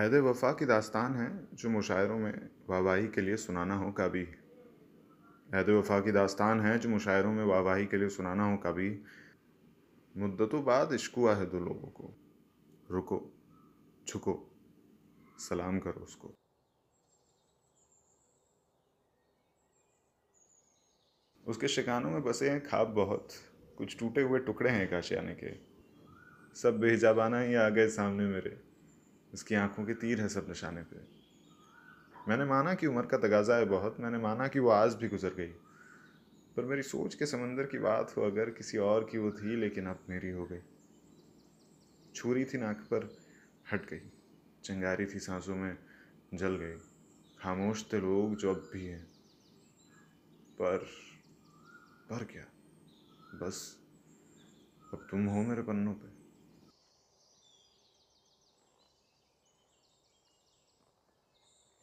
ऐद वफ़ा की दास्तान है जो मुशायरों में वाहवाही के लिए सुनाना हो कभी। ऐद वफ़ा की दास्तान है जो मुशायरों में वाहवाही के लिए सुनाना हो कभी। मुद्दतों बाद इश्क हुआ है दो लोगों को। रुको, झुको, सलाम करो उसको। उसके शिकानों में बसे हैं खाब बहुत। कुछ टूटे हुए टुकड़े हैं काशियाने के। सब बेहिजाबाना ही आ गए सामने मेरे। उसकी आँखों के तीर है सब निशाने पे। मैंने माना कि उम्र का तगाजा है बहुत, मैंने माना कि वो आज भी गुजर गई। पर मेरी सोच के समंदर की बात हो अगर किसी और की वो थी, लेकिन अब मेरी हो गई। छुरी थी नाक पर, हट गई। चिंगारी थी सांसों में, जल गई। खामोश थे लोग जो अब भी हैं। पर पर क्या? बस, अब तुम हो मेरे पन्नों पे।